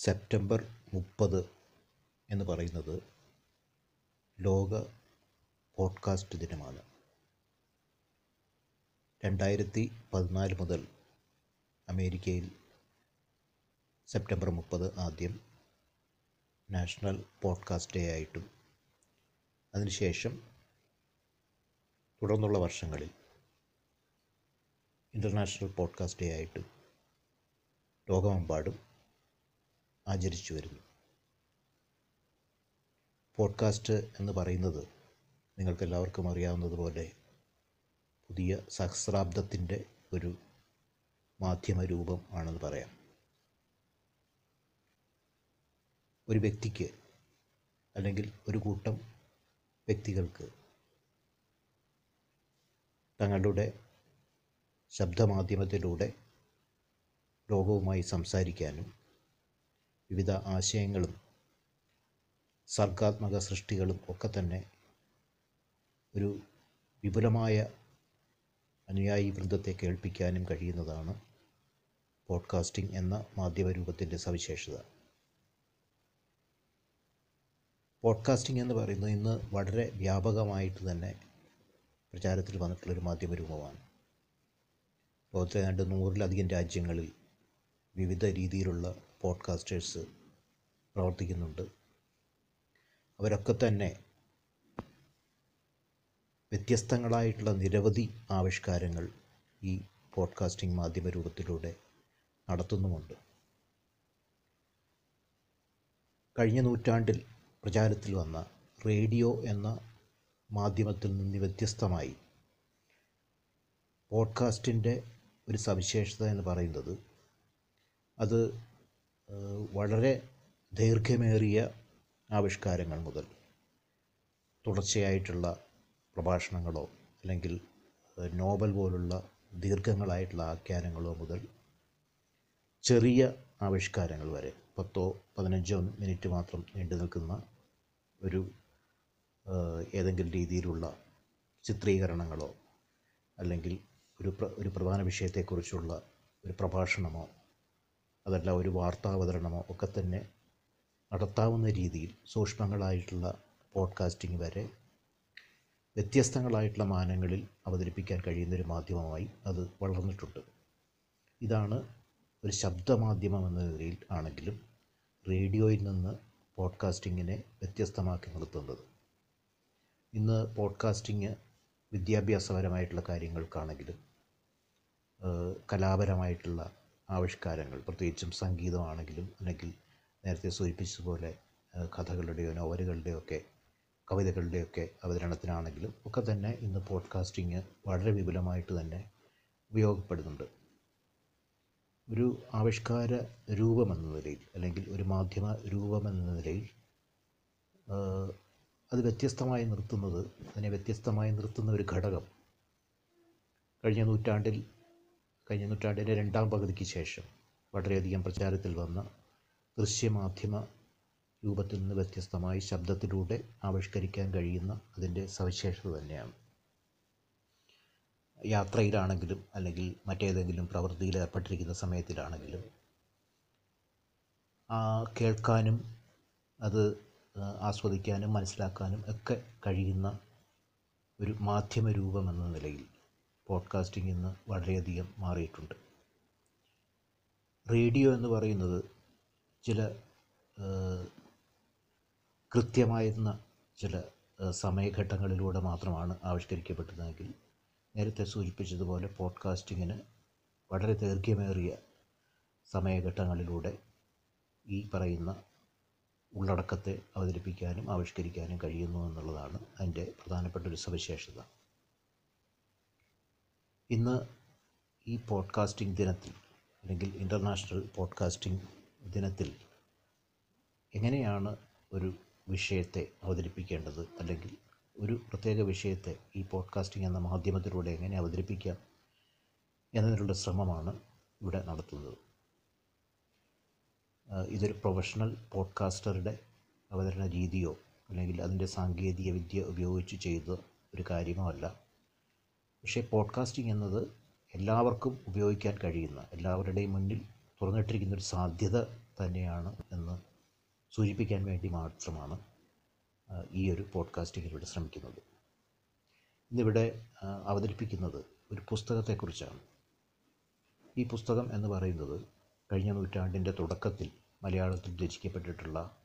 September മുപ്പത് എന്ന് പറയുന്നത് ലോക പോഡ്കാസ്റ്റ് ദിനമാണ്. രണ്ടായിരത്തി പതിനാല് മുതൽ അമേരിക്കയിൽ സെപ്റ്റംബർ മുപ്പത് ആദ്യം നാഷണൽ പോഡ്കാസ്റ്റ് ഡേ ആയിട്ടും അതിനുശേഷം തുടർന്നുള്ള വർഷങ്ങളിൽ ഇന്റർനാഷണൽ പോഡ്കാസ്റ്റ് ഡേ ആയിട്ടും ലോകമെമ്പാടും ആചരിച്ചു വരുന്നു. പോഡ്കാസ്റ്റ് എന്ന് പറയുന്നത് നിങ്ങൾക്കെല്ലാവർക്കും അറിയാവുന്നതുപോലെ പുതിയ സഹസ്രാബ്ദത്തിന്റെ ഒരു മാധ്യമ രൂപം ആണെന്ന് പറയാം. ഒരു വ്യക്തിക്ക് അല്ലെങ്കിൽ ഒരു കൂട്ടം വ്യക്തികൾക്ക് തങ്ങളുടെ ശബ്ദമാധ്യമത്തിലൂടെ ലോകവുമായി സംസാരിക്കാനും വിവിധ ആശയങ്ങളും സർഗാത്മക സൃഷ്ടികളും ഒക്കെ തന്നെ ഒരു വിപുലമായ അനുയായി വൃന്ദത്തെ കേൾപ്പിക്കാനും കഴിയുന്നതാണ് പോഡ്കാസ്റ്റിംഗ് എന്ന മാധ്യമരൂപത്തിന്റെ സവിശേഷത. പോഡ്കാസ്റ്റിംഗ് എന്ന് പറയുന്നത് ഇന്ന് വളരെ വ്യാപകമായിട്ട് തന്നെ പ്രചാരത്തിൽ വന്നിട്ടുള്ളൊരു മാധ്യമരൂപമാണ്. ലോകത്തിലെ രണ്ട് നൂറിലധികം രാജ്യങ്ങളിൽ വിവിധ രീതിയിലുള്ള പോഡ്കാസ്റ്റേഴ്സ് പ്രവർത്തിക്കുന്നുണ്ട്. അവരൊക്കെ തന്നെ വ്യത്യസ്തങ്ങളായിട്ടുള്ള നിരവധി ആവിഷ്കാരങ്ങൾ ഈ പോഡ്കാസ്റ്റിംഗ് മാധ്യമ രൂപത്തിലൂടെ നടത്തുന്നുമുണ്ട്. കഴിഞ്ഞ നൂറ്റാണ്ടിൽ പ്രചാരത്തിൽ വന്ന റേഡിയോ എന്ന മാധ്യമത്തിൽ നിന്ന് വ്യത്യസ്തമായി പോഡ്കാസ്റ്റിന്റെ ഒരു സവിശേഷത എന്ന് പറയുന്നത് അത് വളരെ ദൈർഘ്യമേറിയ ആവിഷ്കാരങ്ങൾ മുതൽ തുടർച്ചയായിട്ടുള്ള പ്രഭാഷണങ്ങളോ അല്ലെങ്കിൽ നോബൽ പോലുള്ള ദീർഘങ്ങളായിട്ടുള്ള ആഖ്യാനങ്ങളോ മുതൽ ചെറിയ ആവിഷ്കാരങ്ങൾ വരെ പത്തോ പതിനഞ്ചോ മിനിറ്റ് മാത്രം നീണ്ടു നിൽക്കുന്ന ഒരു ഏതെങ്കിലും രീതിയിലുള്ള ചിത്രീകരണങ്ങളോ അല്ലെങ്കിൽ ഒരു ഒരു പ്രധാന വിഷയത്തെക്കുറിച്ചുള്ള ഒരു പ്രഭാഷണമോ അതല്ല ഒരു വാർത്താവതരണമോ ഒക്കെ തന്നെ നടത്താവുന്ന രീതിയിൽ സൂക്ഷ്മങ്ങളായിട്ടുള്ള പോഡ്കാസ്റ്റിംഗ് വരെ വ്യത്യസ്തങ്ങളായിട്ടുള്ള മാനങ്ങളിൽ അവതരിപ്പിക്കാൻ കഴിയുന്നൊരു മാധ്യമമായി അത് വളർന്നിട്ടുണ്ട്. ഇതാണ് ഒരു ശബ്ദമാധ്യമം എന്ന നിലയിൽ ആണെങ്കിലും റേഡിയോയിൽ നിന്ന് പോഡ്കാസ്റ്റിങ്ങിനെ വ്യത്യസ്തമാക്കി നിർത്തുന്നത്. ഇന്ന് പോഡ്കാസ്റ്റിംഗ് വിദ്യാഭ്യാസപരമായിട്ടുള്ള കാര്യങ്ങൾക്കാണെങ്കിലും കലാപരമായിട്ടുള്ള ആവിഷ്കാരങ്ങൾ പ്രത്യേകിച്ചും സംഗീതമാണെങ്കിലും അല്ലെങ്കിൽ നേരത്തെ സൂചിപ്പിച്ചതുപോലെ കഥകളുടെയോ നോവലുകളുടെയോ ഒക്കെ കവിതകളുടെയൊക്കെ അവതരണത്തിനാണെങ്കിലും ഒക്കെ തന്നെ ഇന്ന് പോഡ്കാസ്റ്റിംഗ് വളരെ വിപുലമായിട്ട് തന്നെ ഉപയോഗപ്പെടുന്നുണ്ട്. ഒരു ആവിഷ്കാര രൂപമെന്ന നിലയിൽ അല്ലെങ്കിൽ ഒരു മാധ്യമ രൂപമെന്ന നിലയിൽ അത് വ്യത്യസ്തമായി നിർത്തുന്നത് അതിനെ വ്യത്യസ്തമായി നിർത്തുന്ന ഒരു ഘടകം കഴിഞ്ഞ നൂറ്റാണ്ടിൽ കഴിഞ്ഞ നൂറ്റാണ്ടിന്റെ രണ്ടാം പകുതിക്ക് ശേഷം വളരെയധികം പ്രചാരത്തിൽ വന്ന ദൃശ്യമാധ്യമ രൂപത്തിൽ നിന്ന് വ്യത്യസ്തമായി ശബ്ദത്തിലൂടെ ആവിഷ്കരിക്കാൻ കഴിയുന്ന അതിന്റെ സവിശേഷത തന്നെയാണ്. യാത്രയിലാണെങ്കിലും അല്ലെങ്കിൽ മറ്റേതെങ്കിലും പ്രവൃത്തിയിൽ ഏർപ്പെട്ടിരിക്കുന്ന സമയത്തിലാണെങ്കിലും കേൾക്കാനും അത് ആസ്വദിക്കാനും മനസ്സിലാക്കാനും ഒക്കെ കഴിയുന്ന ഒരു മാധ്യമ രൂപം എന്ന നിലയിൽ പോഡ്കാസ്റ്റിംഗ് ഇന്ന് വളരെയധികം മാറിയിട്ടുണ്ട്. റേഡിയോ എന്ന് പറയുന്നത് ചില കൃത്യമായിരുന്ന ചില സമയഘട്ടങ്ങളിലൂടെ മാത്രമാണ് ആവിഷ്കരിക്കപ്പെട്ടതെങ്കിൽ നേരത്തെ സൂചിപ്പിച്ചതുപോലെ പോഡ്കാസ്റ്റിങ്ങിന് വളരെ ദൈർഘ്യമേറിയ സമയഘട്ടങ്ങളിലൂടെ ഈ പറയുന്ന ഉള്ളടക്കത്തെ അവതരിപ്പിക്കാനും ആവിഷ്കരിക്കാനും കഴിയുന്നു എന്നുള്ളതാണ് അതിന്റെ പ്രധാനപ്പെട്ട ഒരു സവിശേഷത. ഇന്ന് ഈ പോഡ്കാസ്റ്റിംഗ് ദിനത്തിൽ അല്ലെങ്കിൽ ഇന്റർനാഷണൽ പോഡ്കാസ്റ്റിംഗ് ദിനത്തിൽ എങ്ങനെയാണ് ഒരു വിഷയത്തെ അവതരിപ്പിക്കേണ്ടത് അല്ലെങ്കിൽ ഒരു പ്രത്യേക വിഷയത്തെ ഈ പോഡ്കാസ്റ്റിംഗ് എന്ന മാധ്യമത്തിലൂടെ എങ്ങനെ അവതരിപ്പിക്കാം എന്നതിനുള്ള ശ്രമമാണ് ഇവിടെ നടത്തുന്നത്. ഇതൊരു പ്രൊഫഷണൽ പോഡ്കാസ്റ്ററുടെ അവതരണ രീതിയോ അല്ലെങ്കിൽ അതിന്റെ സാങ്കേതിക വിദ്യ ഉപയോഗിച്ച് ചെയ്ത ഒരു കാര്യമോ അല്ല. പക്ഷേ പോഡ്കാസ്റ്റിംഗ് എന്നത് എല്ലാവർക്കും ഉപയോഗിക്കാൻ കഴിയുന്ന എല്ലാവരുടെയും മുന്നിൽ തുറന്നിട്ടിരിക്കുന്ന ഒരു സാധ്യത തന്നെയാണ് എന്ന് സൂചിപ്പിക്കാൻ വേണ്ടി മാത്രമാണ് ഈ ഒരു പോഡ്കാസ്റ്റിങ്ങിലൂടെ ശ്രമിക്കുന്നത്. ഇന്നിവിടെ അവതരിപ്പിക്കുന്നത് ഒരു പുസ്തകത്തെക്കുറിച്ചാണ്. ഈ പുസ്തകം എന്ന് പറയുന്നത് കഴിഞ്ഞ നൂറ്റാണ്ടിന്റെ തുടക്കത്തിൽ മലയാളത്തിൽ രചിക്കപ്പെട്ടിട്ടുള്ള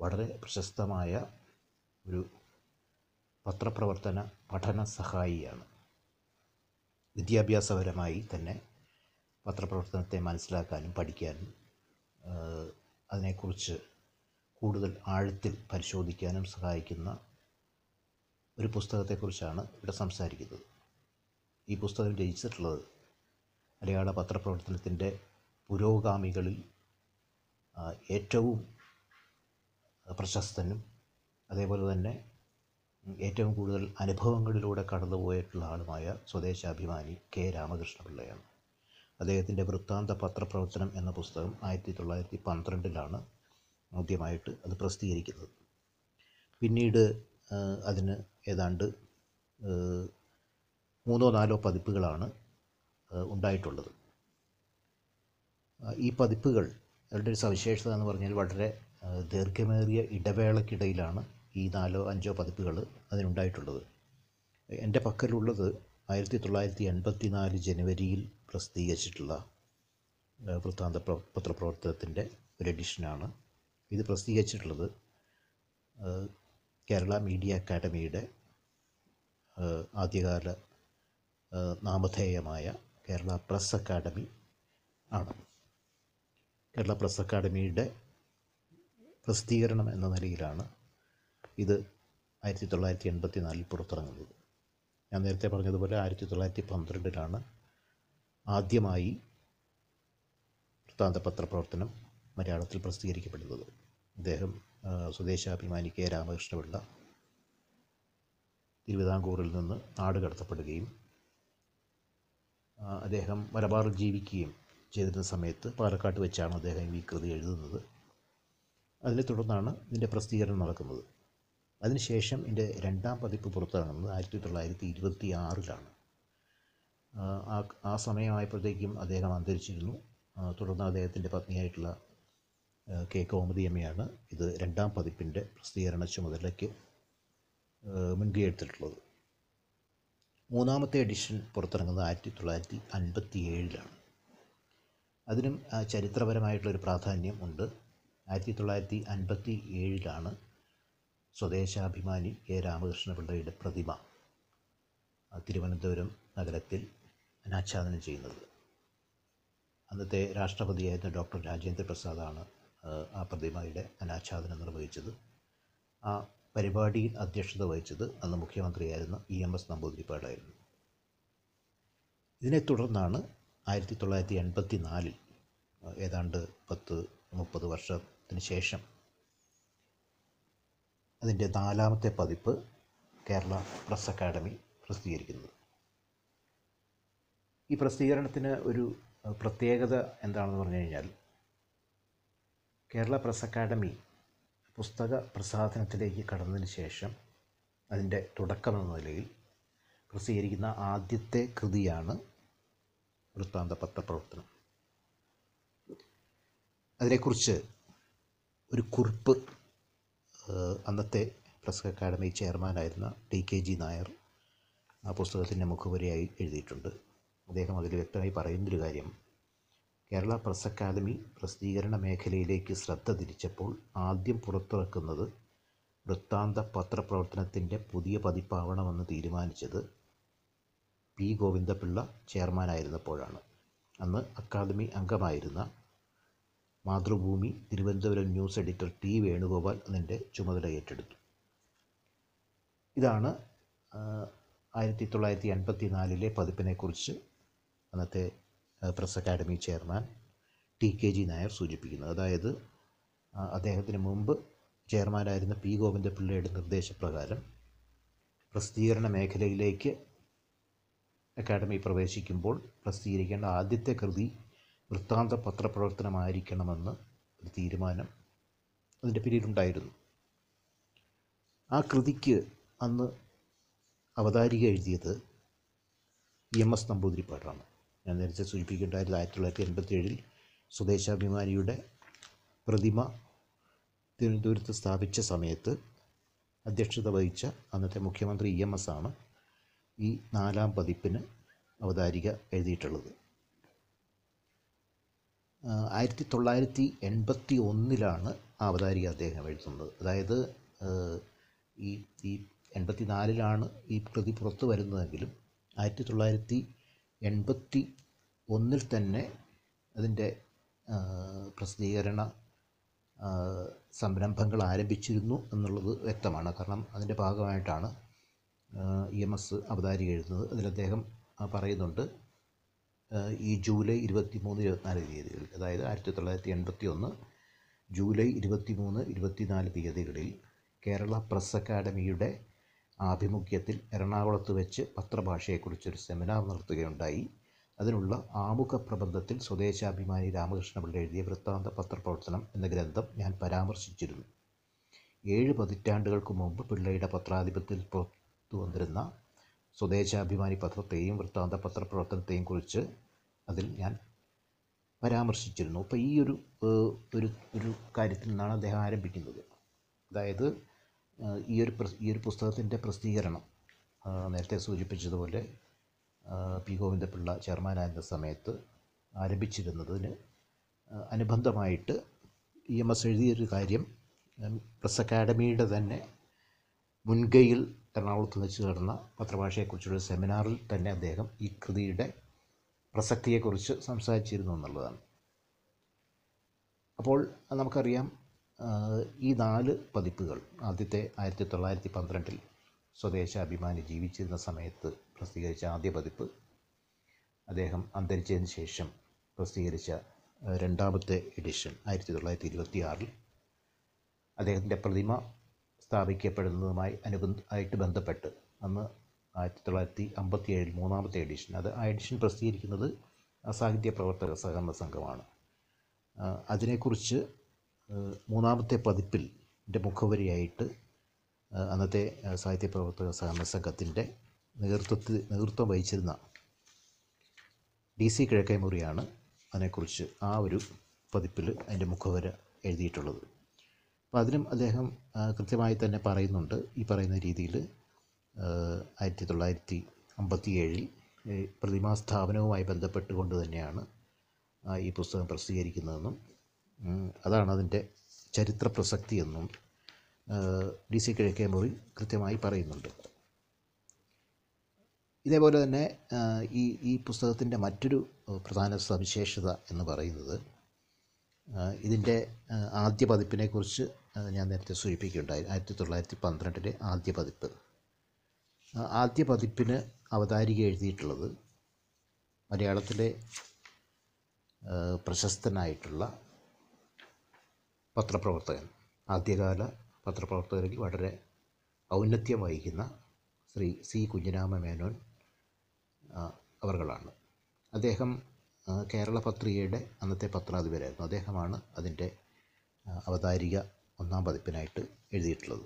വളരെ പ്രശസ്തമായ ഒരു പത്രപ്രവർത്തന പഠന സഹായിയാണ് വിദ്യാഭ്യാസപരമായി തന്നെ പത്രപ്രവർത്തനത്തെ മനസ്സിലാക്കാനും പഠിക്കാനും അതിനെക്കുറിച്ച് കൂടുതൽ ആഴത്തിൽ പരിശോധിക്കാനും സഹായിക്കുന്ന ഒരു പുസ്തകത്തെക്കുറിച്ചാണ് ഇവിടെ സംസാരിക്കുന്നത്. ഈ പുസ്തകം രചിച്ചിട്ടുള്ളത് മലയാള പത്രപ്രവർത്തനത്തിന്റെ പുരോഗാമികളിൽ ഏറ്റവും പ്രശസ്തനും അതേപോലെ തന്നെ ഏറ്റവും കൂടുതൽ അനുഭവങ്ങളിലൂടെ കടന്നുപോയിട്ടുള്ള ആളുമായ സ്വദേശാഭിമാനി കെ. രാമകൃഷ്ണപിള്ളയാണ്. അദ്ദേഹത്തിന്റെ വൃത്താന്ത പത്രപ്രവർത്തനം എന്ന പുസ്തകം ആയിരത്തി തൊള്ളായിരത്തി പന്ത്രണ്ടിലാണ് ആദ്യമായിട്ട് അത് പ്രസിദ്ധീകരിക്കുന്നത്. പിന്നീട് അതിന് ഏതാണ്ട് മൂന്നോ നാലോ പതിപ്പുകളാണ് ഉണ്ടായിട്ടുള്ളത്. ഈ പതിപ്പുകൾ അവരുടെ ഒരു സവിശേഷത എന്ന് പറഞ്ഞാൽ വളരെ ദീർഘമേറിയ ഇടവേളക്കിടയിലാണ് ഈ നാലോ അഞ്ചോ പതിപ്പുകൾ അതിനുണ്ടായിട്ടുള്ളത്. എന്റെ പക്കലുള്ളത് ആയിരത്തി തൊള്ളായിരത്തി എൺപത്തി നാല് ജനുവരിയിൽ പ്രസിദ്ധീകരിച്ചിട്ടുള്ള വൃത്താന്ത പ്ര- പത്രപ്രവർത്തനത്തിന്റെ ഒരു എഡിഷനാണ്. ഇത് പ്രസിദ്ധീകരിച്ചിട്ടുള്ളത് കേരള മീഡിയ അക്കാഡമിയുടെ ആദ്യകാല നാമധേയമായ കേരള പ്രസ് അക്കാഡമി ആണ്. കേരള പ്രസ് അക്കാഡമിയുടെ പ്രസിദ്ധീകരണം എന്ന നിലയിലാണ് ഇത് ആയിരത്തി തൊള്ളായിരത്തി എൺപത്തി നാലിൽ പുറത്തിറങ്ങുന്നത്. ഞാൻ നേരത്തെ പറഞ്ഞതുപോലെ ആയിരത്തി തൊള്ളായിരത്തി പന്ത്രണ്ടിലാണ് ആദ്യമായി വൃത്താന്തപത്ര പത്രപ്രവർത്തനം മലയാളത്തിൽ പ്രസിദ്ധീകരിക്കപ്പെടുന്നത്. അദ്ദേഹം സ്വദേശാഭിമാനി കെ രാമകൃഷ്ണപിള്ള തിരുവിതാംകൂറിൽ നിന്ന് നാട് കടത്തപ്പെടുകയും അദ്ദേഹം മലബാറിൽ ജീവിക്കുകയും ചെയ്തിരുന്ന സമയത്ത് പാലക്കാട്ട് വെച്ചാണ് അദ്ദേഹം ഈ കൃതി എഴുതുന്നത്. അതിനെ തുടർന്നാണ് ഇതിന്റെ പ്രസിദ്ധീകരണം നടക്കുന്നത്. അതിനുശേഷം എന്റെ രണ്ടാം പതിപ്പ് പുറത്തിറങ്ങുന്നത് ആയിരത്തി തൊള്ളായിരത്തി ഇരുപത്തി ആറിലാണ് ആ ആ സമയമായപ്പോഴത്തേക്കും അദ്ദേഹം അന്തരിച്ചിരുന്നു. തുടർന്ന് അദ്ദേഹത്തിന്റെ പത്നിയായിട്ടുള്ള കെ. കോമതിയമ്മയാണ് ഇത് രണ്ടാം പതിപ്പിന്റെ പ്രസിദ്ധീകരണ ചുമതലയ്ക്ക് മുൻകൈ എടുത്തിട്ടുള്ളത്. മൂന്നാമത്തെ എഡിഷൻ പുറത്തിറങ്ങുന്നത് ആയിരത്തി തൊള്ളായിരത്തി അൻപത്തി ഏഴിലാണ് അതിനും ചരിത്രപരമായിട്ടുള്ളൊരു പ്രാധാന്യം ഉണ്ട്. ആയിരത്തി തൊള്ളായിരത്തി അൻപത്തി ഏഴിലാണ് സ്വദേശാഭിമാനി കെ. രാമകൃഷ്ണപിള്ളയുടെ പ്രതിമ. തിരുവനന്തപുരം നഗരത്തിൽ അനാച്ഛാദനം ചെയ്യുന്നത്. അന്നത്തെ രാഷ്ട്രപതിയായിരുന്ന ഡോക്ടർ രാജേന്ദ്ര പ്രസാദാണ് ആ പ്രതിമയുടെ അനാച്ഛാദനം നിർവഹിച്ചത്. ആ പരിപാടിയിൽ അധ്യക്ഷത വഹിച്ചത് അന്ന് മുഖ്യമന്ത്രിയായിരുന്ന ഇ. എം. എസ്. നമ്പൂതിരിപ്പാടായിരുന്നു. ഇതിനെ തുടർന്നാണ് ആയിരത്തി തൊള്ളായിരത്തി എൺപത്തി നാലിൽ ഏതാണ്ട് പത്ത് മുപ്പത് വർഷത്തിന് ശേഷം അതിന്റെ നാലാമത്തെ പതിപ്പ് കേരള പ്രസ് അക്കാഡമി പ്രസിദ്ധീകരിക്കുന്നത്. ഈ പ്രസിദ്ധീകരണത്തിന് ഒരു പ്രത്യേകത എന്താണെന്ന് പറഞ്ഞു കഴിഞ്ഞാൽ കേരള പ്രസ് അക്കാഡമി പുസ്തക പ്രസാധനത്തിലേക്ക് കടന്നതിന് ശേഷം അതിന്റെ തുടക്കം എന്ന നിലയിൽ പ്രസിദ്ധീകരിക്കുന്ന ആദ്യത്തെ കൃതിയാണ് വൃത്താന്ത പത്രപ്രവർത്തനം അതിനെക്കുറിച്ച് ഒരു കുറിപ്പ് അന്നത്തെ പ്രസ് അക്കാഡമി ചെയർമാനായിരുന്ന ടി കെ ജി നായർ ആ പുസ്തകത്തിന്റെ മുഖവരിയായി എഴുതിയിട്ടുണ്ട്. അദ്ദേഹം അതിൽ വ്യക്തമായി പറയുന്നൊരു കാര്യം കേരള പ്രസ് അക്കാദമി പ്രസിദ്ധീകരണ മേഖലയിലേക്ക് ശ്രദ്ധ തിരിച്ചപ്പോൾ ആദ്യം പുറത്തിറക്കുന്നത് വൃത്താന്ത പത്രപ്രവർത്തനത്തിന്റെ പുതിയ പതിപ്പാവണമെന്ന് തീരുമാനിച്ചത് പി ഗോവിന്ദപിള്ള ചെയർമാനായിരുന്നപ്പോഴാണ്. അന്ന് അക്കാദമി അംഗമായിരുന്ന Mathrubhumi Thiruvananthapuram news editor T Venugopal അതിന്റെ ചുമതല ഏറ്റെടുത്തു. ഇതാണ് ആയിരത്തി തൊള്ളായിരത്തി എൺപത്തി നാലിലെ പതിപ്പിനെക്കുറിച്ച് അന്നത്തെ press academy chairman T K G Nair സൂചിപ്പിക്കുന്നത്. അതായത് അദ്ദേഹത്തിന് മുമ്പ് ചെയർമാനായിരുന്ന പി ഗോവിന്ദപിള്ളയുടെ നിർദ്ദേശപ്രകാരം പ്രസിദ്ധീകരണ മേഖലയിലേക്ക് അക്കാഡമി പ്രവേശിക്കുമ്പോൾ പ്രസിദ്ധീകരിക്കേണ്ട ആദ്യത്തെ കൃതി വൃത്താന്ത പത്രപ്രവർത്തനമായിരിക്കണമെന്ന് ഒരു തീരുമാനം അതിന്റെ പിന്നിലുണ്ടായിരുന്നു ആ കൃതിക്ക് അന്ന് അവതാരിക എഴുതിയത് എം എസ് നമ്പൂതിരിപ്പാടാണ്. ഞാൻ നേരത്തെ സൂചിപ്പിക്കേണ്ടായിരുന്നു ആയിരത്തി തൊള്ളായിരത്തി എൺപത്തി ഏഴിൽ സ്വദേശാഭിമാനിയുടെ പ്രതിമ തിരുവനന്തപുരത്ത് സ്ഥാപിച്ച സമയത്ത് അധ്യക്ഷത വഹിച്ച അന്നത്തെ മുഖ്യമന്ത്രി ഇ എം എസ് ആണ് ഈ നാലാം പതിപ്പിന് അവതാരിക എഴുതിയിട്ടുള്ളത്. ആയിരത്തി തൊള്ളായിരത്തി എൺപത്തി ഒന്നിലാണ് അവതാരിക അദ്ദേഹം എഴുതുന്നത്. അതായത് ഈ ഈ എൺപത്തി നാലിലാണ് ഈ കൃതി പുറത്തു വരുന്നതെങ്കിലും ആയിരത്തി തൊള്ളായിരത്തി എൺപത്തി ഒന്നിൽ തന്നെ അതിന്റെ പ്രസിദ്ധീകരണ സംരംഭങ്ങൾ ആരംഭിച്ചിരുന്നു എന്നുള്ളത് വ്യക്തമാണ്. കാരണം അതിന്റെ ഭാഗമായിട്ടാണ് ഇ എം എസ് അവതാരിക എഴുതുന്നത്. അതിൽ അദ്ദേഹം പറയുന്നുണ്ട് ഈ ജൂലൈ ഇരുപത്തി മൂന്ന് ഇരുപത്തിനാല് തീയതികളിൽ അതായത് ആയിരത്തി തൊള്ളായിരത്തി എൺപത്തി ഒന്ന് ജൂലൈ ഇരുപത്തി മൂന്ന് ഇരുപത്തിനാല് തീയതികളിൽ കേരള പ്രസ് അക്കാഡമിയുടെ ആഭിമുഖ്യത്തിൽ എറണാകുളത്ത് വെച്ച് പത്രഭാഷയെക്കുറിച്ചൊരു സെമിനാർ നടത്തുകയുണ്ടായി. അതിനുള്ള ആമുഖ പ്രബന്ധത്തിൽ സ്വദേശാഭിമാനി രാമകൃഷ്ണപിള്ള എഴുതിയ വൃത്താന്ത പത്രപ്രവർത്തനം എന്ന ഗ്രന്ഥം ഞാൻ പരാമർശിച്ചിരുന്നു. ഏഴ് പതിറ്റാണ്ടുകൾക്ക് മുമ്പ് പിള്ളയുടെ പത്രാധിപത്യത്തിൽ പുറത്തു വന്നിരുന്ന സ്വദേശാഭിമാനി പത്രത്തെയും വൃത്താന്ത പത്രപ്രവർത്തനത്തെയും കുറിച്ച് അതിൽ ഞാൻ പരാമർശിച്ചിരുന്നു. അപ്പോൾ ഈ ഒരു ഒരു ഒരു കാര്യത്തിൽ നിന്നാണ് അദ്ദേഹം ആരംഭിക്കുന്നത്. അതായത് ഈ ഒരു ഈ ഒരു പുസ്തകത്തിന്റെ പ്രസിദ്ധീകരണം നേരത്തെ സൂചിപ്പിച്ചതുപോലെ പി. ഗോവിന്ദപിള്ള ചെയർമാനായിരുന്ന സമയത്ത് ആരംഭിച്ചിരുന്നതിന് അനുബന്ധമായിട്ട് ഇ എം എസ് എഴുതിയൊരു കാര്യം പ്രസ് അക്കാഡമിയുടെ തന്നെ മുൻകൈയിൽ എറണാകുളത്ത് വെച്ച് നടന്ന പത്രഭാഷയെക്കുറിച്ചുള്ള സെമിനാറിൽ തന്നെ അദ്ദേഹം ഈ കൃതിയുടെ പ്രസക്തിയെക്കുറിച്ച് സംസാരിച്ചിരുന്നു എന്നുള്ളതാണ്. അപ്പോൾ നമുക്കറിയാം ഈ നാല് പതിപ്പുകൾ ആദ്യത്തെ ആയിരത്തി തൊള്ളായിരത്തി പന്ത്രണ്ടിൽ സ്വദേശാഭിമാനി ജീവിച്ചിരുന്ന സമയത്ത് പ്രസിദ്ധീകരിച്ച ആദ്യ പതിപ്പ് അദ്ദേഹം അന്തരിച്ചതിന് ശേഷം പ്രസിദ്ധീകരിച്ച രണ്ടാമത്തെ എഡിഷൻ ആയിരത്തി തൊള്ളായിരത്തി ഇരുപത്തി ആറിൽ അദ്ദേഹത്തിന്റെ പ്രതിമ സ്ഥാപിക്കപ്പെടുന്നതുമായി അനുബന്ധ ആയിട്ട് ബന്ധപ്പെട്ട് അന്ന് ആയിരത്തി തൊള്ളായിരത്തി അമ്പത്തി ഏഴിൽ മൂന്നാമത്തെ എഡിഷൻ അത് ആ എഡിഷൻ പ്രസിദ്ധീകരിക്കുന്നത് സാഹിത്യ പ്രവർത്തക സഹകരണ സംഘമാണ്. അതിനെക്കുറിച്ച് മൂന്നാമത്തെ പതിപ്പിൽ എന്റെ മുഖവരിയായിട്ട് അന്നത്തെ സാഹിത്യ പ്രവർത്തക സഹകരണ സംഘത്തിന്റെ നേതൃത്വത്തിൽ നേതൃത്വം വഹിച്ചിരുന്ന ഡി സി കിഴക്കേമുറിയാണ് അതിനെക്കുറിച്ച് ആ ഒരു പതിപ്പിൽ അതിന്റെ മുഖവര എഴുതിയിട്ടുള്ളത്. അപ്പോൾ അതിനും അദ്ദേഹം കൃത്യമായി തന്നെ പറയുന്നുണ്ട്. ഈ പറയുന്ന രീതിയിൽ ആയിരത്തി തൊള്ളായിരത്തി അമ്പത്തി ഏഴിൽ പ്രതിമാ സ്ഥാപനവുമായി ബന്ധപ്പെട്ടുകൊണ്ട് തന്നെയാണ് ഈ പുസ്തകം പ്രസിദ്ധീകരിക്കുന്നതെന്നും അതാണ് അതിന്റെ ചരിത്ര പ്രസക്തി എന്നും ഡി സി കിഴക്കേമുറി കൃത്യമായി പറയുന്നുണ്ട്. ഇതേപോലെ തന്നെ ഈ ഈ പുസ്തകത്തിന്റെ മറ്റൊരു പ്രധാന സവിശേഷത എന്ന് പറയുന്നത് ഇതിന്റെ ആദ്യ പതിപ്പിനെക്കുറിച്ച് ഞാൻ നേരത്തെ സൂചിപ്പിക്കുകയുണ്ടായി. ആയിരത്തി തൊള്ളായിരത്തി പന്ത്രണ്ടിലെ ആദ്യ പതിപ്പ്. ആദ്യ പതിപ്പിന് അവതാരിക എഴുതിയിട്ടുള്ളത് മലയാളത്തിലെ പ്രശസ്തനായിട്ടുള്ള പത്രപ്രവർത്തകൻ ആദ്യകാല പത്രപ്രവർത്തകരിൽ വളരെ ഔന്നത്യം വഹിക്കുന്ന ശ്രീ സി കുഞ്ഞിരാമ മേനോൻ അവർകളാണ്. അദ്ദേഹം കേരള പത്രികയുടെ അന്നത്തെ പത്രാധിപരായിരുന്നു. അദ്ദേഹമാണ് അതിന്റെ അവതാരിക ഒന്നാം പതിപ്പിനായിട്ട് എഴുതിയിട്ടുള്ളത്.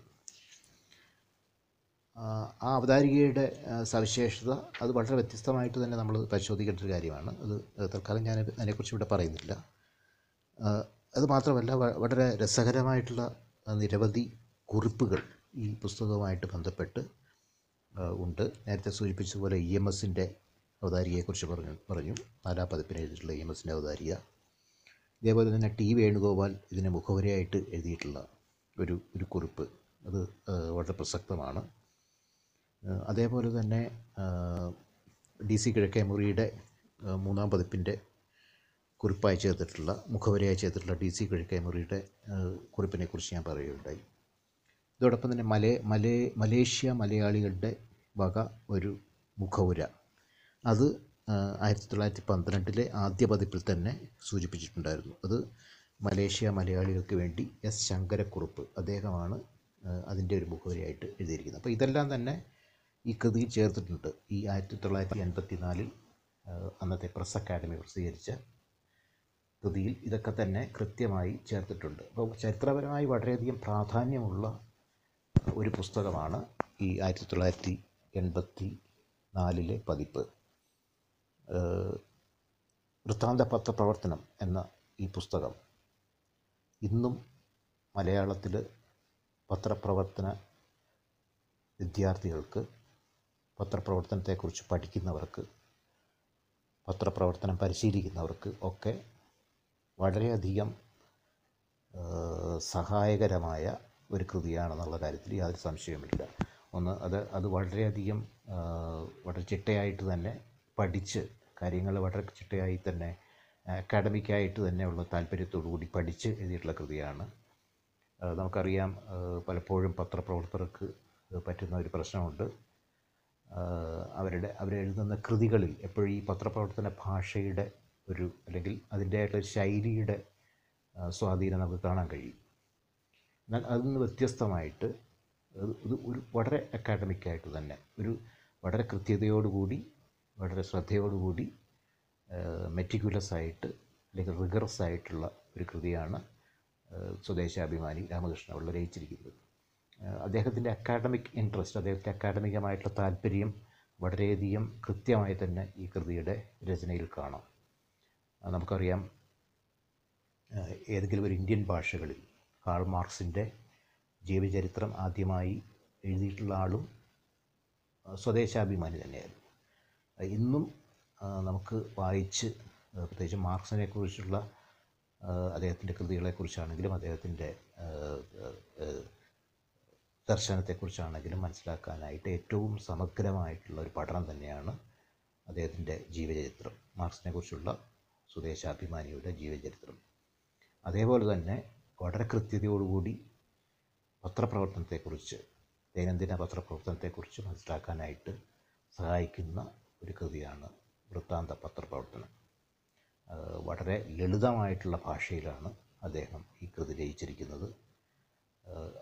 ആ അവതാരികയുടെ സവിശേഷത അത് വളരെ വ്യത്യസ്തമായിട്ട് തന്നെ നമ്മൾ പരിശോധിക്കേണ്ട ഒരു കാര്യമാണ്. അത് തൽക്കാലം ഞാൻ അതിനെക്കുറിച്ച് ഇവിടെ പറയുന്നില്ല. അത് മാത്രമല്ല വളരെ രസകരമായിട്ടുള്ള നിരവധി കുറിപ്പുകൾ ഈ പുസ്തകവുമായിട്ട് ബന്ധപ്പെട്ട് ഉണ്ട്. നേരത്തെ സൂചിപ്പിച്ചതുപോലെ ഇ എം എസിന്റെ അവതാരികയെക്കുറിച്ച് പറഞ്ഞു പറഞ്ഞു. നാലാം പതിപ്പിന് എഴുതിയിട്ടുള്ള എം എസിന്റെ അവതാരിക. ഇതേപോലെ തന്നെ ടി വേണുഗോപാൽ ഇതിന് മുഖവരയായിട്ട് എഴുതിയിട്ടുള്ള ഒരു ഒരു കുറിപ്പ്. അത് വളരെ പ്രസക്തമാണ്. അതേപോലെ തന്നെ ഡി സി കിഴക്കേമുറിയുടെ മൂന്നാം പതിപ്പിന്റെ കുറിപ്പായി ചേർത്തിട്ടുള്ള മുഖവരയായി ചേർത്തിട്ടുള്ള ഡി സി കിഴക്കേമുറിയുടെ കുറിപ്പിനെ കുറിച്ച് ഞാൻ പറയുകയുണ്ടായി. ഇതോടൊപ്പം തന്നെ മലേ മലേ മലേഷ്യ മലയാളികളുടെ വക ഒരു മുഖവുര. അത് ആയിരത്തി തൊള്ളായിരത്തി പന്ത്രണ്ടിലെ ആദ്യ പതിപ്പിൽ തന്നെ സൂചിപ്പിച്ചിട്ടുണ്ടായിരുന്നു. അത് മലേഷ്യ മലയാളികൾക്ക് വേണ്ടി എസ്. ശങ്കരക്കുറുപ്പ് അദ്ദേഹമാണ് അതിന്റെ ഒരു മുഖവരിയായിട്ട് എഴുതിയിരിക്കുന്നത്. അപ്പോൾ ഇതെല്ലാം തന്നെ ഈ കൃതിയിൽ ചേർത്തിട്ടുണ്ട്. ഈ ആയിരത്തി തൊള്ളായിരത്തി എൺപത്തി നാലിൽ അന്നത്തെ പ്രസ് അക്കാദമി പ്രസിദ്ധീകരിച്ച കൃതിയിൽ ഇതൊക്കെ തന്നെ കൃത്യമായി ചേർത്തിട്ടുണ്ട്. അപ്പോൾ ചരിത്രപരമായി വളരെയധികം പ്രാധാന്യമുള്ള ഒരു പുസ്തകമാണ് ഈ ആയിരത്തി തൊള്ളായിരത്തി എൺപത്തി നാലിലെ പതിപ്പ്. വൃത്താന്ത പത്രപ്രവർത്തനം എന്ന ഈ പുസ്തകം ഇന്നും മലയാളത്തിൽ പത്രപ്രവർത്തന വിദ്യാർത്ഥികൾക്ക് പത്രപ്രവർത്തനത്തെക്കുറിച്ച് പഠിക്കുന്നവർക്ക് പത്രപ്രവർത്തനം പരിശീലിക്കുന്നവർക്ക് ഒക്കെ വളരെയധികം സഹായകരമായ ഒരു കൃതിയാണെന്നുള്ള കാര്യത്തിൽ യാതൊരു സംശയവുമില്ല. ഒന്ന് അത് അത് വളരെയധികം വളരെ ചിട്ടയായിട്ട് തന്നെ പഠിച്ച് കാര്യങ്ങൾ വളരെ ചിട്ടയായി തന്നെ അക്കാഡമിക്കായിട്ട് തന്നെയുള്ള താല്പര്യത്തോടു കൂടി പഠിച്ച് എഴുതിയിട്ടുള്ള കൃതിയാണ്. നമുക്കറിയാം പലപ്പോഴും പത്രപ്രവർത്തകർക്ക് പറ്റുന്ന ഒരു പ്രശ്നമുണ്ട്. അവരുടെ അവരെഴുതുന്ന കൃതികളിൽ എപ്പോഴും ഈ പത്രപ്രവർത്തന ഭാഷയുടെ ഒരു അല്ലെങ്കിൽ അതിന്റെതായിട്ടുള്ള ശൈലിയുടെ സ്വാധീനം നമുക്ക് കാണാൻ കഴിയും. എന്നാൽ അതിൽ നിന്ന് വ്യത്യസ്തമായിട്ട് ഒരു വളരെ അക്കാഡമിക്കായിട്ട് തന്നെ ഒരു വളരെ കൃത്യതയോടുകൂടി വളരെ ശ്രദ്ധയോടുകൂടി മെറ്റിക്കുലസ് ആയിട്ട് അല്ലെങ്കിൽ റിഗറസ് ആയിട്ടുള്ള ഒരു കൃതിയാണ് സ്വദേശാഭിമാനി രാമകൃഷ്ണ പിള്ള രചിച്ചിരിക്കുന്നത്. അദ്ദേഹത്തിന്റെ അക്കാഡമിക് ഇൻട്രസ്റ്റ് അദ്ദേഹത്തിന്റെ അക്കാഡമികമായിട്ടുള്ള താല്പര്യം വളരെയധികം കൃത്യമായി തന്നെ ഈ കൃതിയുടെ രചനയിൽ കാണാം. നമുക്കറിയാം ഏതെങ്കിലും ഒരു ഇന്ത്യൻ ഭാഷകളിൽ കാൾ മാർക്സിന്റെ ജീവചരിത്രം ആദ്യമായി എഴുതിയിട്ടുള്ള ആളും സ്വദേശാഭിമാനി തന്നെയായിരുന്നു. ഇന്നും നമുക്ക് വായിച്ച് പ്രത്യേകിച്ച് മാർക്സിനെ കുറിച്ചുള്ള അദ്ദേഹത്തിന്റെ കൃതികളെക്കുറിച്ചാണെങ്കിലും അദ്ദേഹത്തിന്റെ ദർശനത്തെക്കുറിച്ചാണെങ്കിലും മനസ്സിലാക്കാനായിട്ട് ഏറ്റവും സമഗ്രമായിട്ടുള്ള ഒരു പഠനം തന്നെയാണ് അദ്ദേഹത്തിന്റെ ജീവചരിത്രം. മാർക്സിനെ കുറിച്ചുള്ള സ്വദേശാഭിമാനിയുടെ ജീവചരിത്രം. അതേപോലെ തന്നെ വളരെ കൃത്യതയോടുകൂടി പത്രപ്രവർത്തനത്തെക്കുറിച്ച് ദൈനംദിന പത്രപ്രവർത്തനത്തെക്കുറിച്ച് മനസ്സിലാക്കാനായിട്ട് സഹായിക്കുന്ന ഒരു കൃതിയാണ് വൃത്താന്ത പത്രപ്രവർത്തനം. വളരെ ലളിതമായിട്ടുള്ള ഭാഷയിലാണ് അദ്ദേഹം ഈ കൃതി രചിച്ചിരിക്കുന്നത്.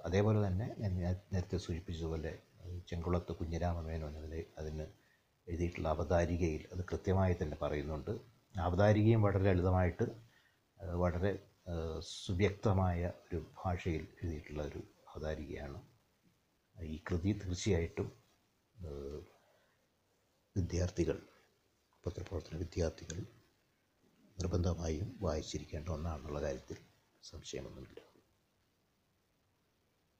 അതേപോലെ തന്നെ ഞാൻ നേരത്തെ സൂചിപ്പിച്ചതുപോലെ ചെങ്കുളത്ത് കുഞ്ഞിരാമമേനോൻ അതിൽ അതിന് എഴുതിയിട്ടുള്ള അവതാരികയിൽ അത് കൃത്യമായി തന്നെ പറയുന്നുണ്ട്. അവതാരികയും വളരെ ലളിതമായിട്ട് വളരെ സുവ്യക്തമായ ഒരു ഭാഷയിൽ എഴുതിയിട്ടുള്ള ഒരു അവതാരികയാണ്. ഈ കൃതി തീർച്ചയായിട്ടും വിദ്യാർത്ഥികൾ പത്രപ്രവർത്തന വിദ്യാർത്ഥികൾ നിർബന്ധമായും വായിച്ചിരിക്കേണ്ട ഒന്നാണെന്നുള്ള കാര്യത്തിൽ സംശയമൊന്നുമില്ല.